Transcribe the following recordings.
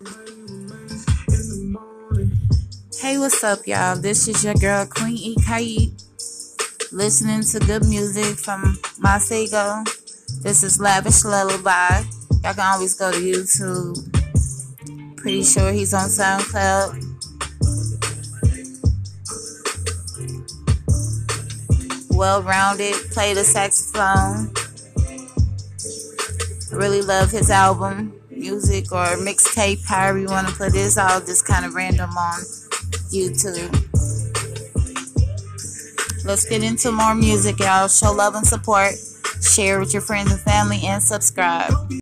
Hey, what's up, y'all? This is your girl, Queen E. Listening to good music from Masego. This is Lavish Lullaby. Y'all can always go to YouTube. Pretty sure he's on SoundCloud. Well rounded, play the saxophone. Really love his album, music, or mixtape, however you want to put. It's all just kind of random on YouTube. Let's get into more music, y'all. Show love and support. Share with your friends and family and subscribe.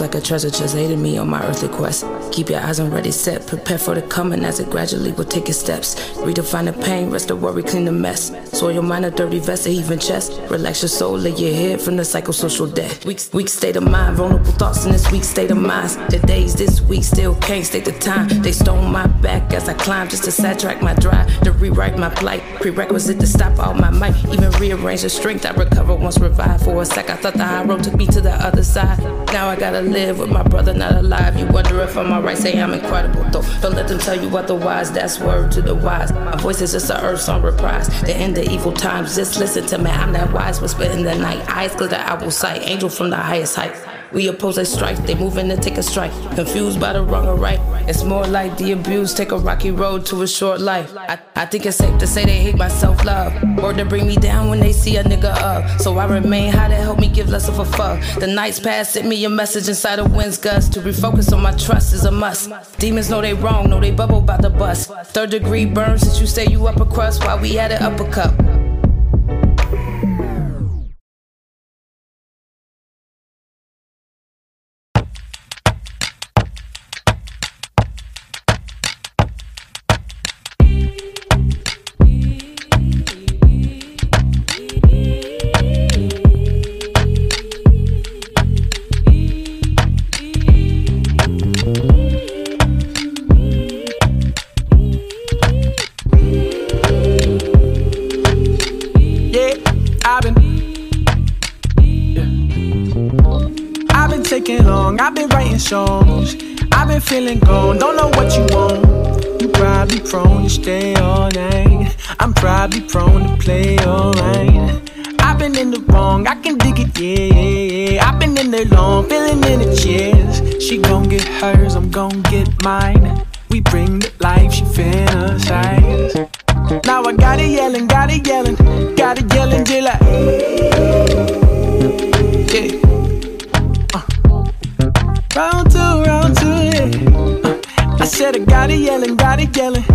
Like a treasure just aided me on my earthly quest. Keep your eyes on ready, set, prepare for the coming as it gradually will take its steps. Redefine the pain, rest the worry, clean the mess. Soil your mind a dirty vest, a heaving chest. Relax your soul, lay your head from the psychosocial debt. Weak, weak state of mind, vulnerable thoughts in this weak state of mind. The days this week still can't state the time. They stole my back as I climb just to sidetrack my drive, to rewrite my plight. Prerequisite to stop all my might, even rearrange the strength I recover once revived. For a sec, I thought the high road took me to the other side. Now I gotta live with my brother not alive. You wonder if I'm alright, say I'm incredible though. Don't let them tell you otherwise, that's word to the wise. My voice is just a earth song reprise. The end of evil times, just listen to me. I'm that wise whisper in the night. Eyes glitter, I will sight. Angel from the highest height. We oppose a strike, they moving to take a strike. Confused by the wrong or right. It's more like the abuse, take a rocky road to a short life. I, I think it's safe to say they hate my self love. Or to bring me down when they see a nigga up. So I remain high to help me give less of a fuck. The nights pass, sent me a message inside a wind's gust. To refocus on my trust is a must. Demons know they wrong, know they bubble about the bus. Third degree burn since you say you upper crust while we had an uppercut. feeling yelling, got it yelling,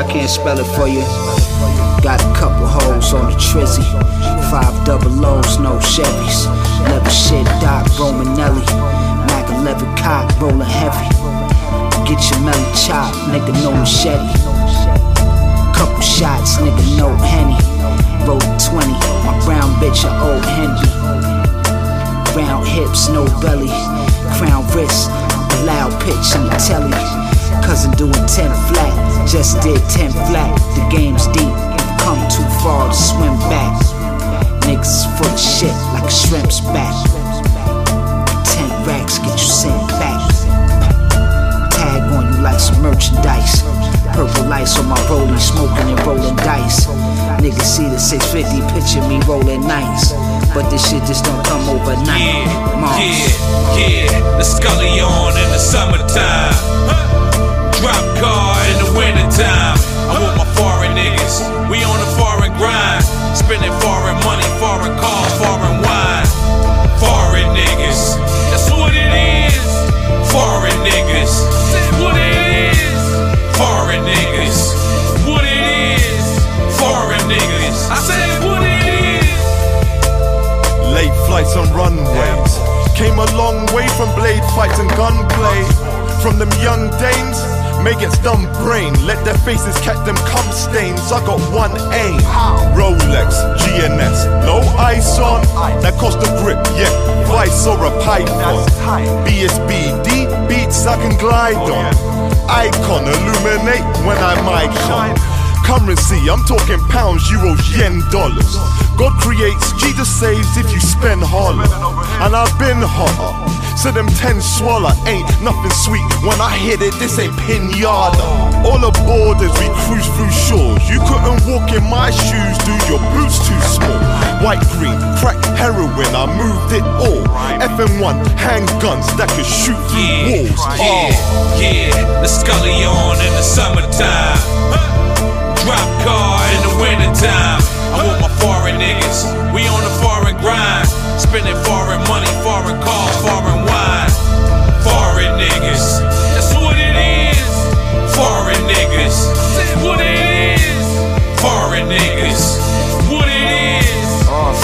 I can't spell it for you. Got a couple holes on the trizzy. Five double O's, no Chevys. Never shit, Doc Romanelli. Mac 11 cock, rolling heavy. Get your melly chop, nigga, no machete. Couple shots, nigga, no henny. Roll 20, my brown bitch, a old Henry. Round hips, no belly. Crown wrist, loud pitch in the telly. Cousin doing 10 flat, just did 10 flat. The game's deep, come too far to swim back. Niggas full of shit like a shrimp's back. 10 racks get you sent back. Tag on you like some merchandise. Purple lights on my rollie, smoking and rolling dice. Niggas see the 650, picture me rolling nice. But this shit just don't come overnight. Yeah, Moms. yeah, yeah. The Scully on in the summertime. Drop car in the wintertime. I'm with my foreign niggas. We on the foreign grind. Spending foreign money, foreign cars, foreign wine. Foreign niggas. That's what it is. Foreign niggas. That's what it is. Foreign niggas. What it is. Foreign niggas. I said what it is. Late flights on runways. Came a long way from blade fights and gunplay. From them young dames, maggots dumb brain. Let their faces catch them cum stains. I got one aim. Rolex, GNS, no ice on. That cost a grip, yeah. Vice or a python. BSB, deep beats I can glide on. Icon, illuminate when I'm icon. Currency, I'm talking pounds, euros, yen, dollars. God creates, Jesus saves if you spend harder. And I've been hotter. So them ten swallow ain't nothing sweet. When I hit it, this ain't pinata. All aboard as we cruise through shores. You couldn't walk in my shoes, do your boots too small. White, green, crack, heroin, I moved it all. FM1, handguns that could shoot through walls. Uh. yeah, Oh. yeah. The Scully on in the summertime. Drop car in the wintertime. I'm with my foreign niggas. We on the foreign grind. Spending foreign money, foreign cars, foreign. Foreign niggas. That's what it is. Foreign niggas. That's what it is. Foreign niggas. What it is.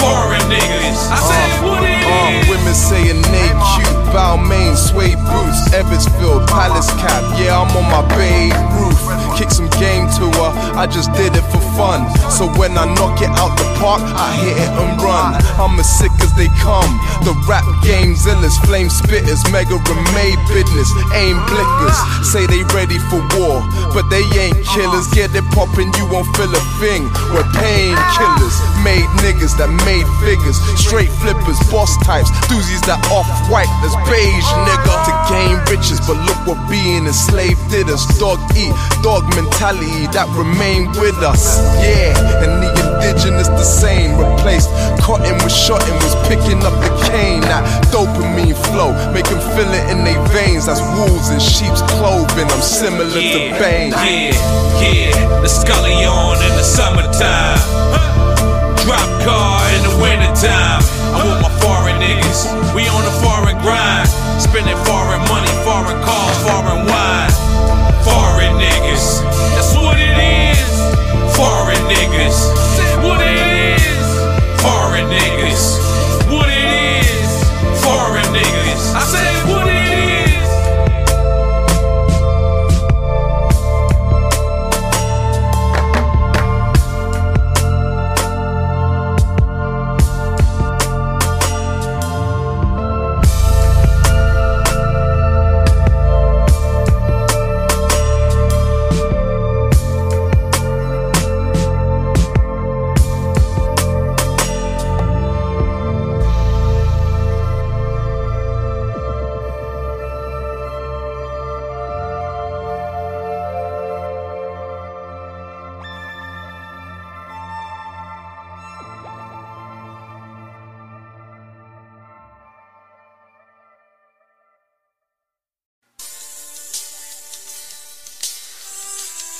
Foreign niggas. I said what it Uh, is. women saying they cute, Balmain, suede boots, Eversfield, Palace cap. Yeah, I'm on my bay roof. Kick some game to her, I just did it for fun. So when I knock it out the park, I hit it and run. I'm as sick as they come. The rap game's illest, flame spitters, mega remade business, aim blickers. Say they ready for war, but they ain't killers. Get it poppin', you won't feel a thing. We're painkillers, made niggas that made figures, straight flippers, boss types, doozies that off white as beige, nigga. To gain riches, but look what being enslaved did us. Dog eat, dog mentality that remained with us. Yeah, and the indigenous the same. Replaced cotton with shotting, was picking up the cane. That dopamine flow, make them feel it in their veins. That's wolves in sheep's clothing. I'm similar to Bane. Yeah, yeah, the Scully on in the summertime. Drop car in the wintertime. I'm with my foreign niggas. We on the foreign grind. Spending foreign money, foreign cars, foreign wine. Foreign niggas. That's what it is. Foreign niggas.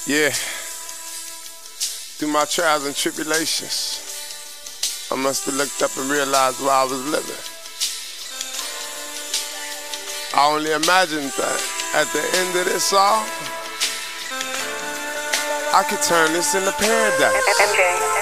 Yeah. Through my trials and tribulations, I must have looked up and realized where I was living. I only imagined that at the end of this all, I could turn this into paradise.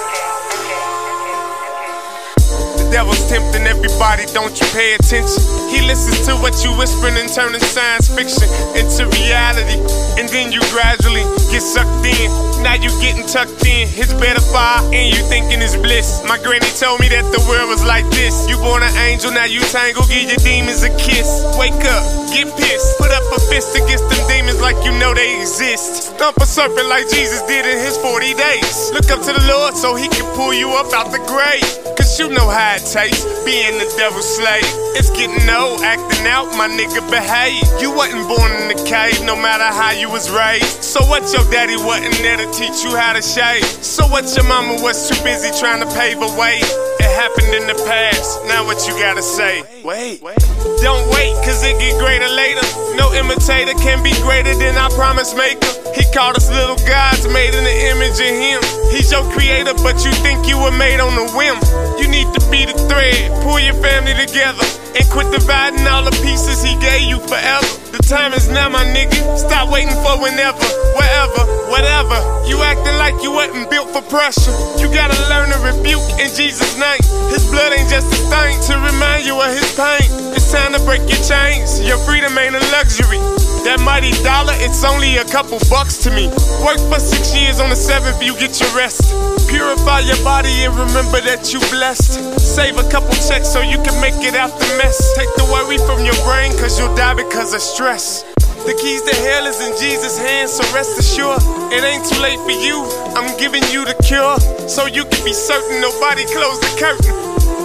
Devil's tempting everybody, don't you pay attention? He listens to what you whispering and turning science fiction into reality. And then you gradually get sucked in. Now you getting tucked in. His better fire, and you thinking it's bliss. My granny told me that the world was like this. You born an angel, now you tangle, give your demons a kiss. Wake up, get pissed. Put up a fist against them demons like you know they exist. Stump a serpent like Jesus did in his 40 days. Look up to the Lord so he can pull you up out the grave. Cause you know how it tastes, being the devil's slave. It's getting old, acting out, my nigga behave. You wasn't born in the cave, no matter how you was raised. So what your daddy wasn't there to teach you how to shave? So what your mama was too busy trying to pave a way? It happened in the past, now what you gotta say? Wait, wait. don't wait, cause it get greater later. No imitator can be greater than our promise maker. He called us little gods made in the image of him. He's your creator, but you think you were made on a whim. You need to be the thread, pull your family together, and quit dividing all the pieces he gave you forever. Time is now, my nigga. Stop waiting for whenever, wherever, whatever. You acting like you wasn't built for pressure. You gotta learn to rebuke in Jesus' name. His blood ain't just a thing to remind you of his pain. It's time to break your chains. Your freedom ain't a luxury. That mighty dollar, it's only a couple bucks to me. Work for six on the seventh, you get your rest. Purify your body and remember that you blessed. Save a couple checks so you can make it out the mess. Take the worry from your brain, cause you'll die because of stress. The keys to hell is in Jesus' hands, so rest assured, it ain't too late for you. I'm giving you the cure, so you can be certain nobody closed the curtain.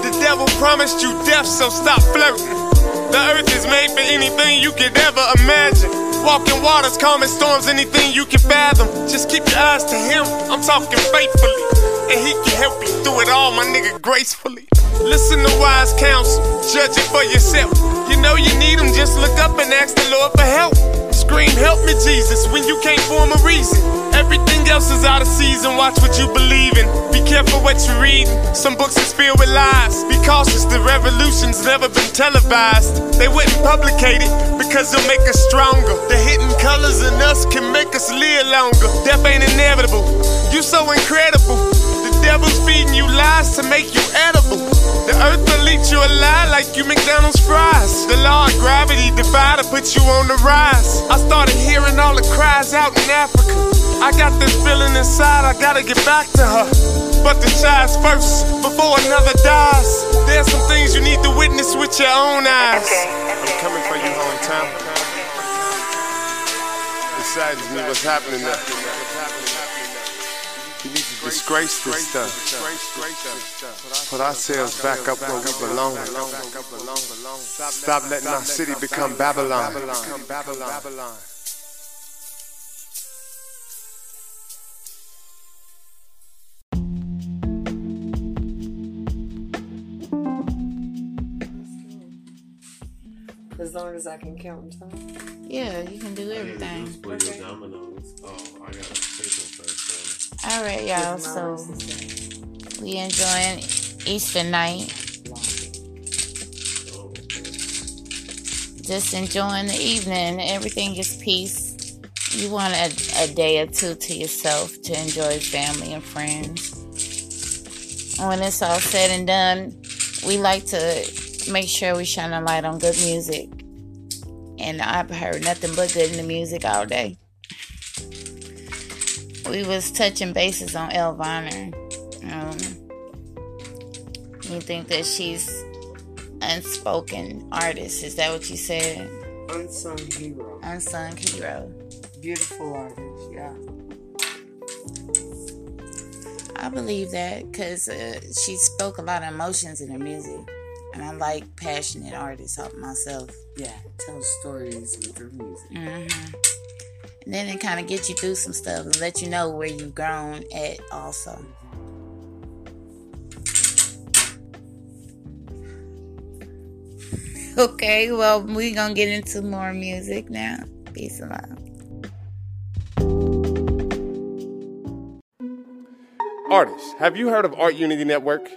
The devil promised you death, so stop flirting. The earth is made for anything you could ever imagine. Walking waters, calming storms, anything you can fathom. Just keep your eyes to him, I'm talking faithfully. And he can help you through it all, my nigga, gracefully. Listen to wise counsel, judge it for yourself. You know you need him, just look up and ask the Lord for help. Scream, help me, Jesus, when you can't form a reason. Everything else is out of season, watch what you believe in. Be careful what you read. Some books is filled with lies. Be cautious, the revolution's never been televised. They wouldn't publicate it because it'll make us stronger. The hidden colors in us can make us live longer. Death ain't inevitable. You so incredible. The devil's feeding you lies to make you edible. The earth will eat you alive like you McDonald's fries. The law of gravity divide to put you on the rise. I started hearing all the cries out in Africa. I got this feeling inside, I gotta get back to her. But the child's first before another dies. There's some things you need to witness with your own eyes. I'm coming for you, hometown. It saddens me what's happening there. We need disgrace this stuff. Put ourselves back up where we belong. Stop letting our city become Babylon. As long as I can count time. Yeah, you can do everything. All right, y'all. So we enjoying Easter night. Just enjoying the evening. Everything is peace. You want a, a day or two to yourself to enjoy family and friends. When it's all said and done, we like to make sure we shine a light on good music. And I've heard nothing but good in the music all day. We was touching bases on Elvana. Um, you think that she's unspoken artist? Is that what you said? Unsung hero. Unsung hero. Beautiful artist, yeah. I believe that because uh, she spoke a lot of emotions in her music, and I like passionate artists myself. Yeah, tell stories with her music. hmm And then it kind of gets you through some stuff and let you know where you've grown at also. Okay, well, we're gonna get into more music now. Peace and love. Artists, have you heard of Art Unity Network?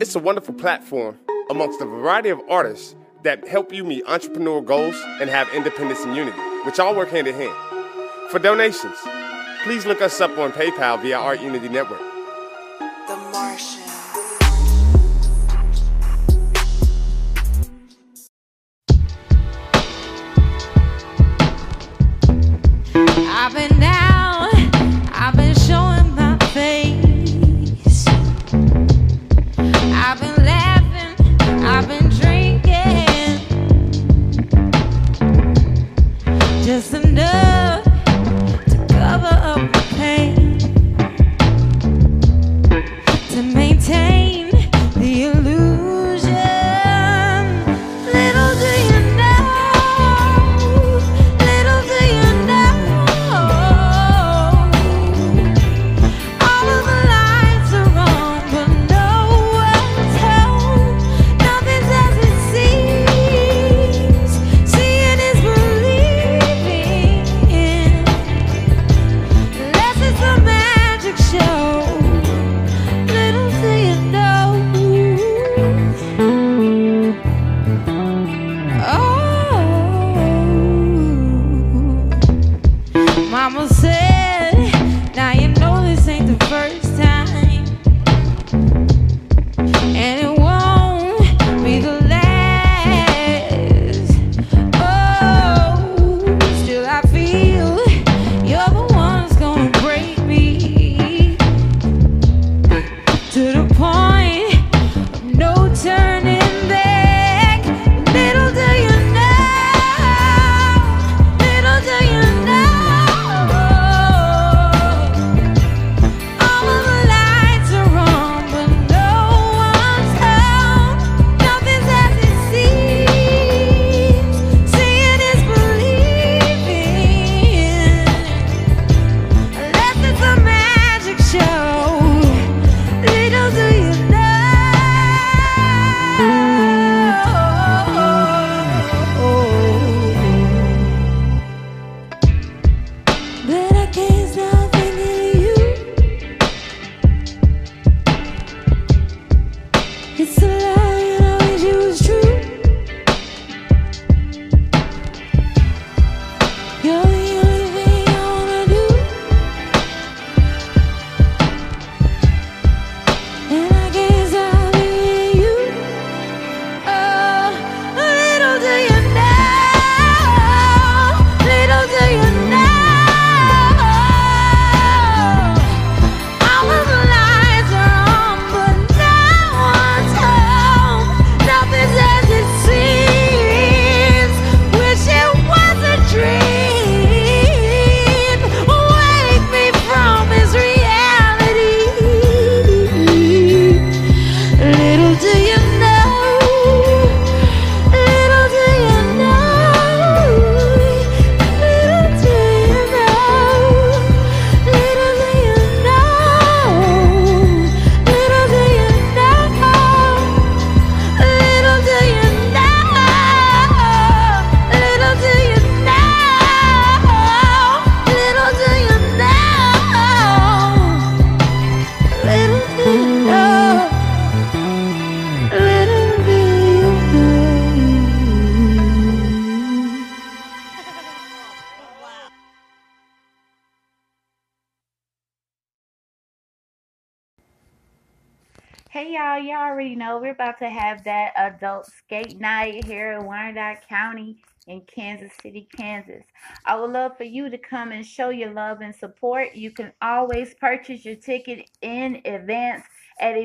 It's a wonderful platform amongst a variety of artists that help you meet entrepreneurial goals and have independence and unity, which all work hand in hand. For donations, please look us up on PayPal via Art Unity Network. The Martian. Hey y'all, y'all already know we're about to have that adult skate night here in Wyandotte County in Kansas City, Kansas. I would love for you to come and show your love and support. You can always purchase your ticket in advance at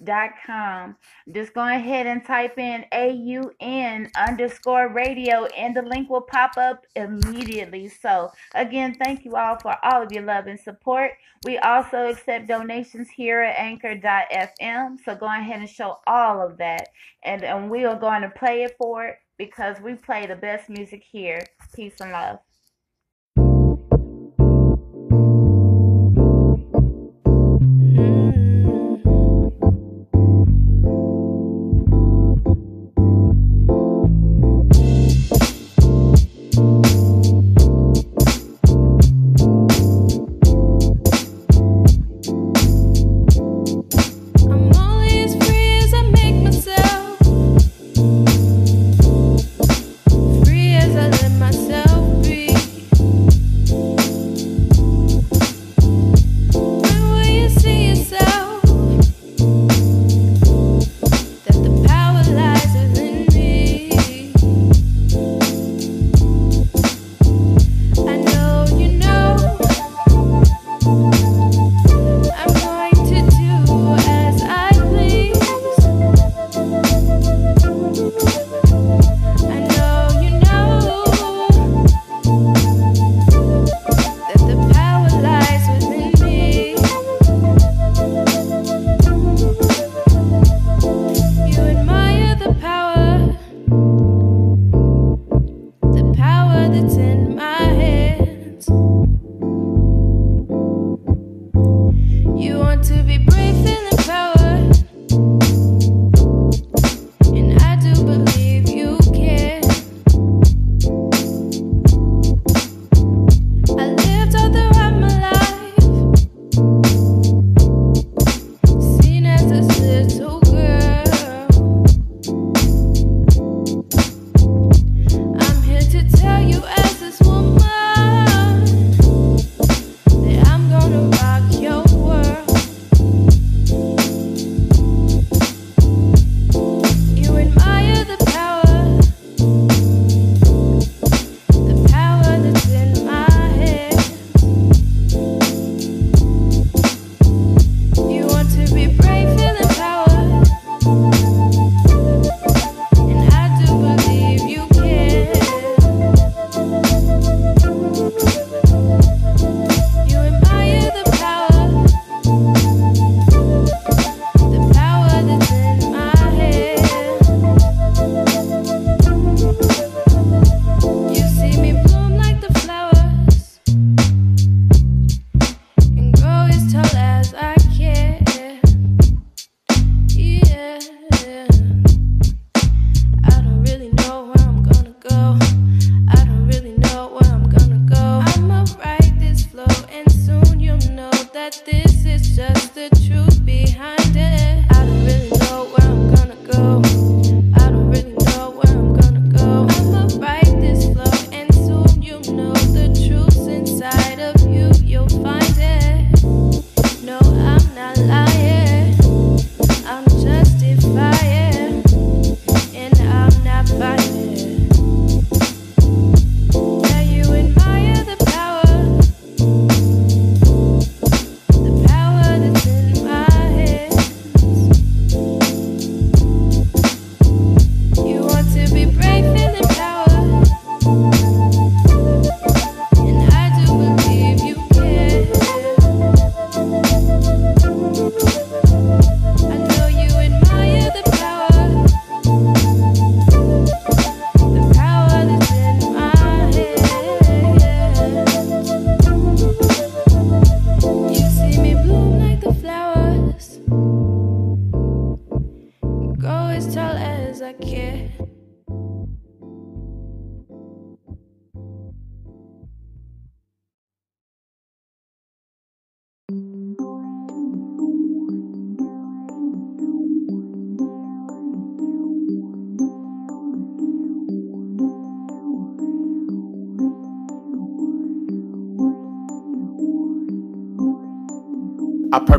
eventbrite.com. Just go ahead and type in AUN underscore radio and the link will pop up immediately. So, again, thank you all for all of your love and support. We also accept donations here at anchor.fm. So, go ahead and show all of that. And, and we are going to play it for it because we play the best music here. Peace and love.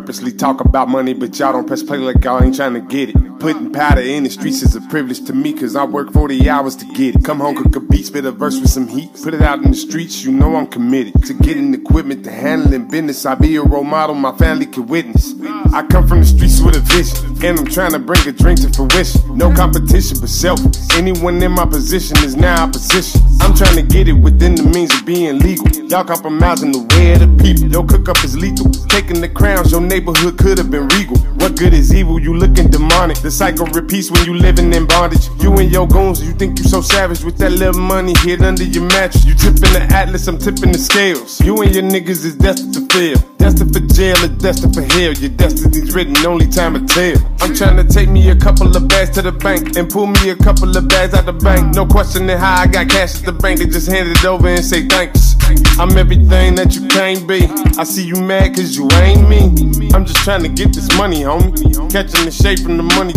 Purposely talk about money, but y'all don't press play like y'all ain't trying to get it. Putting powder in the streets is a privilege to me, cause I work 40 hours to get it. Come home, cook a beat, spit a verse with some heat. Put it out in the streets, you know I'm committed to getting equipment to handling business. I be a role model my family can witness. I come from the streets with a vision, and I'm trying to bring a dream to fruition. No competition but self. Anyone in my position is now opposition. I'm trying to get it within the means of being legal. Y'all compromising the way of the people. Your cook up is lethal. Taking the crowns, your neighborhood could have been regal. What good is evil? You looking demonic. The cycle repeats when you living in bondage. You and your goons, you think you so savage with that little money hid under your mattress. You tipping the atlas, I'm tipping the scales. You and your niggas is destined to fail. Destined for jail or destined for hell. Your destiny's written, only time will tell. I'm trying to take me a couple of bags to the bank and pull me a couple of bags out the bank. No questioning how I got cash at the bank. They just hand it over and say thanks. I'm everything that you can't be. I see you mad cause you ain't me. I'm just trying to get this money, homie. Catching the shape from the money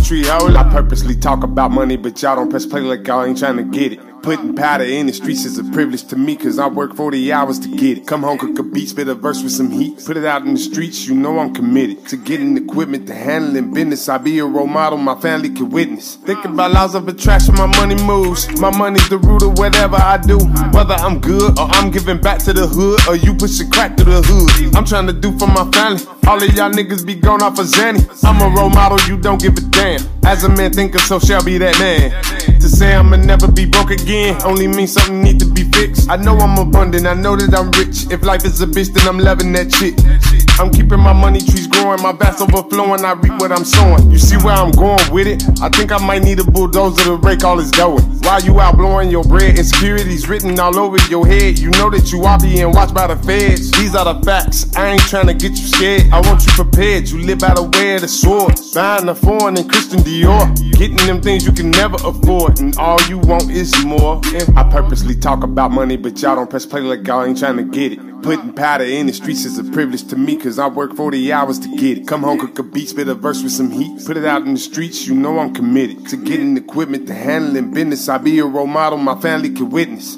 I purposely talk about money, but y'all don't press play like y'all ain't trying to get it. Putting powder in the streets is a privilege to me, cause I work 40 hours to get it. Come home, cook a beat, spit a verse with some heat. Put it out in the streets, you know I'm committed to getting equipment to handling business. I be a role model my family can witness. Thinking about laws of attraction, my money moves. My money's the root of whatever I do. Whether I'm good or I'm giving back to the hood, or you pushing crack to the hood. I'm trying to do for my family. All of y'all niggas be gone off of Zanny. I'm a role model, you don't give a damn. As a man thinker, so shall be that man. To say I'ma never be broke again only means something need to be fixed. I know I'm abundant, I know that I'm rich. If life is a bitch, then I'm loving that shit. I'm keeping my money trees growing, my vats overflowing, I reap what I'm sowing. You see where I'm going with it? I think I might need a bulldozer to break all this going. While you out blowing your bread, insecurities written all over your head. You know that you are being watched by the feds. These are the facts. I ain't trying to get you scared. I want you prepared. You live out the way of the sword. Buying the foreign and Christian Dior. Getting them things you can never afford. And all you want is more. I purposely talk about money, but y'all don't press play like y'all ain't trying to get it. Putting powder in the streets is a privilege to me, cause I work 40 hours to get it. Come home, cook a beat, spit a verse with some heat. Put it out in the streets, you know I'm committed to getting equipment to handling business. I be a role model my family can witness.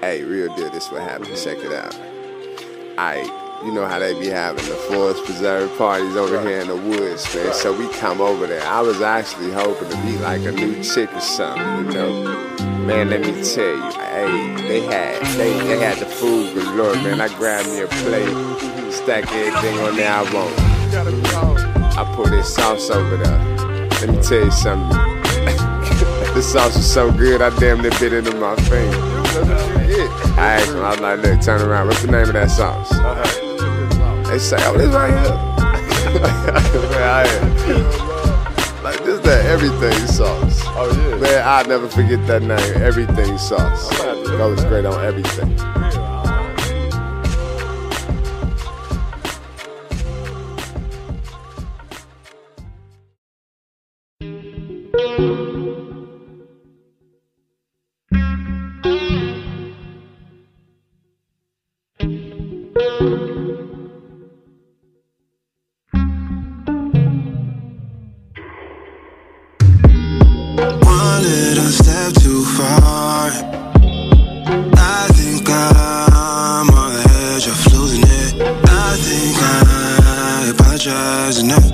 Hey, real deal, this what happened. Check it out. Alright, you know how they be having the forest preserve parties over here in the woods, man. So we come over there. I was actually hoping to meet like a new chick or something, you know. Man, let me tell you, hey, they had they, they had the food galore, man. I grabbed me a plate, stack everything on there I want. I put this sauce over there. Let me tell you something. this sauce was so good, I damn near bit into my finger. I asked him, I was like, look, turn around. What's the name of that sauce? Uh-huh. They say, oh, this right here. Man, like this that everything sauce. Oh yeah. Man, I'll never forget that name. Everything sauce. Goes great on everything. I think I'm on the edge of losing it. I think I apologize enough.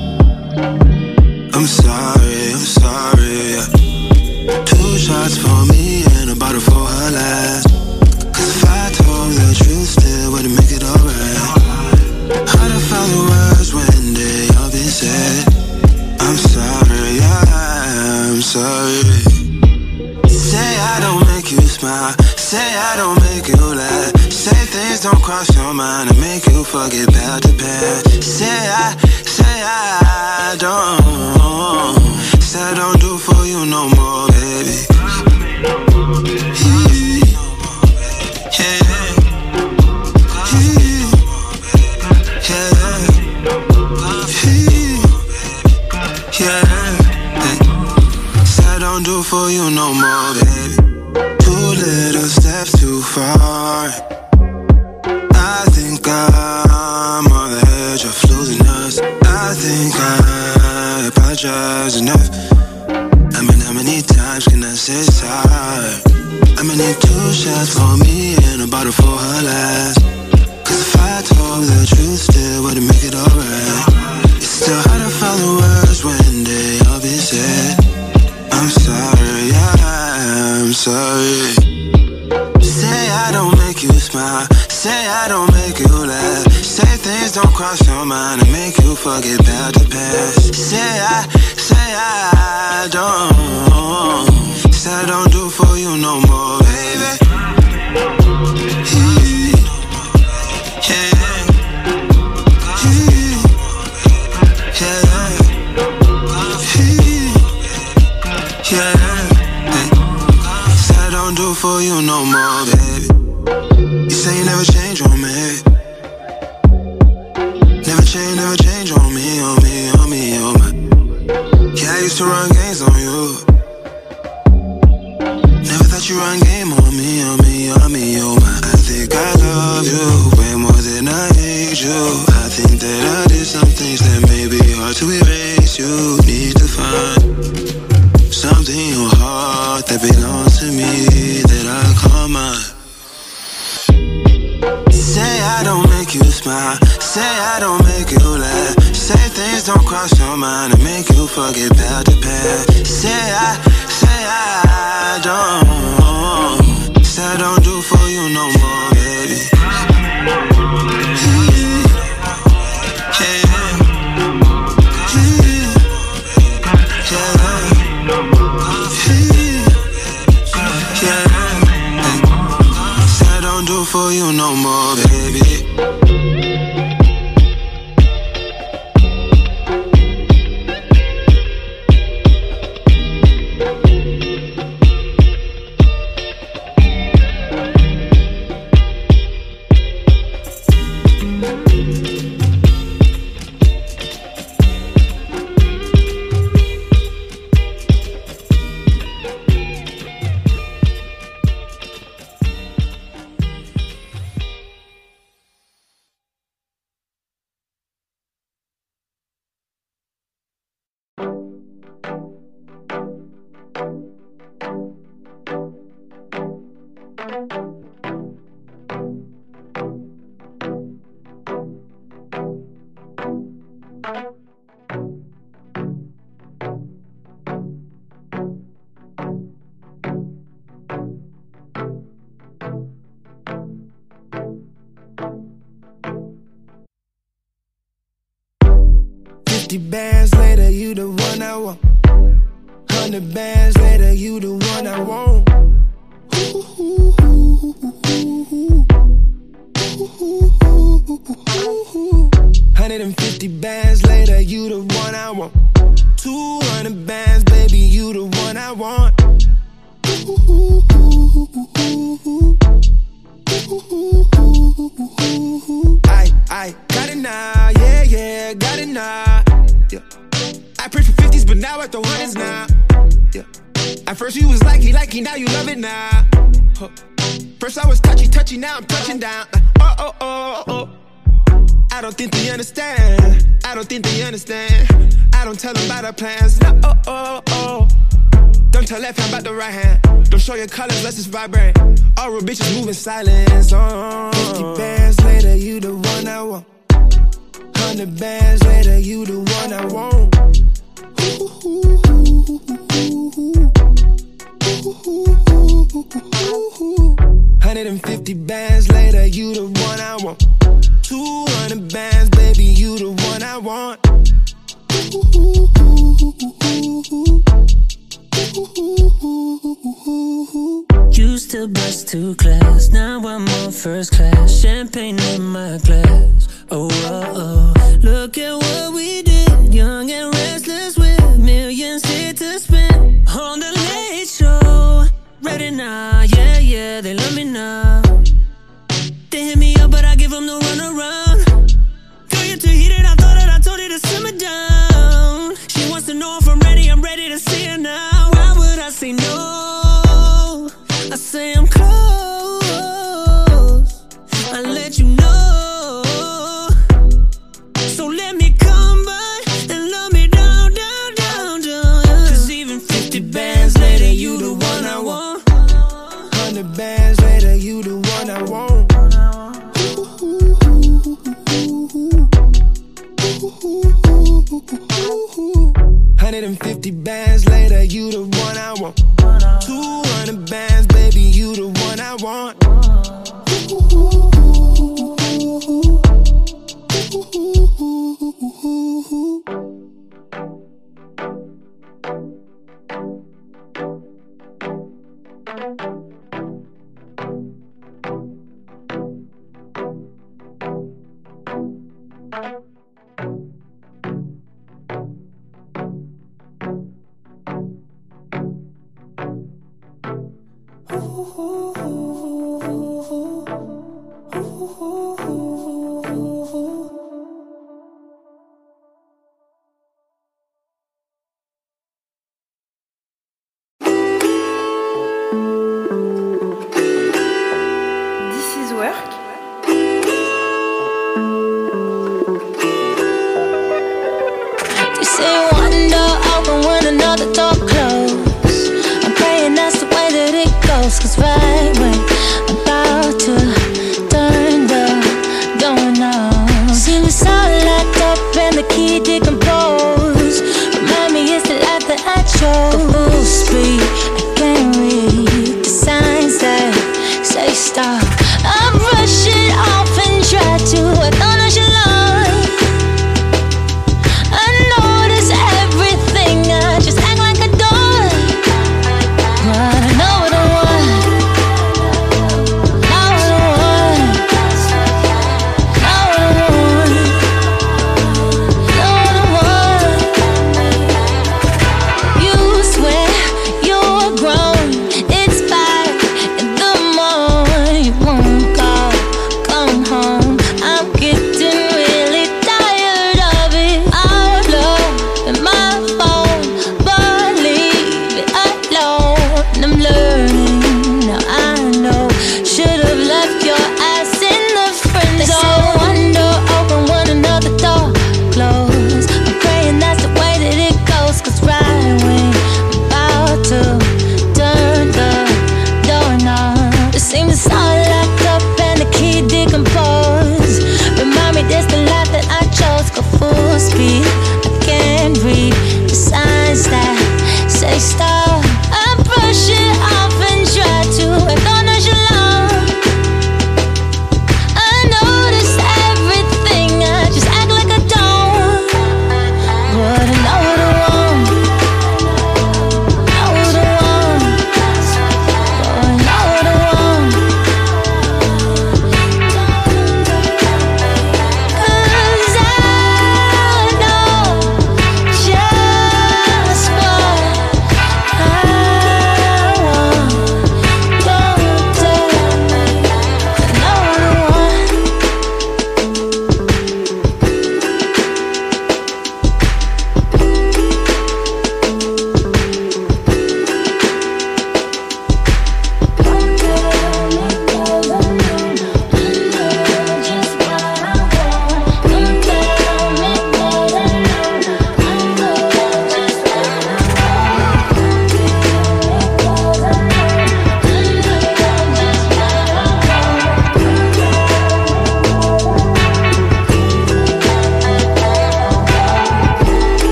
the bands. All real bitches moving silence. On. 50 bands later, you the one I want. 100 bands later, you the one I want. Hundred and fifty bands later, you the one I want. Two hundred bands, baby, you the one I want. Ooh, ooh, ooh, used to bus to class, now I'm on first class. Champagne in my glass. Oh, oh, oh. look at what we did, young and restless with millions. Hit 150 bands later, you the one I want. 200 bands, baby, you the one I want. This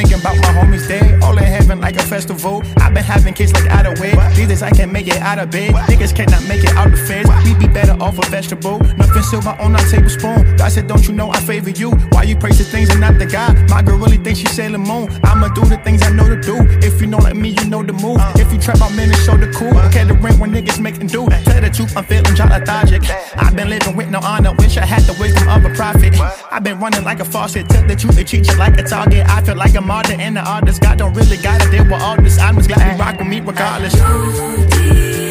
thinking about my homies dead, all in like a festival. I've been having kids like out of way. These days I can't make it out of bed. Niggas cannot make it out the feds. We be better off a vegetable. Nothing silver on our tablespoon. God said, Don't you know I favor you? Why you praise the things and not the God? My girl really thinks she's Sailor Moon. I'ma do the things I know to do. If you know like me, you know the move. If you trap out minutes, show the cool. Okay, the rent when niggas making do. Tell the truth, I'm feeling jolly. I've been living with no honor. Wish I had the wisdom of a prophet. I've been running like a faucet. Tell the truth, they treat you like a target. I feel like a martyr and the artist. God don't really gotta deal with all this. I'm just glad you rock with me regardless.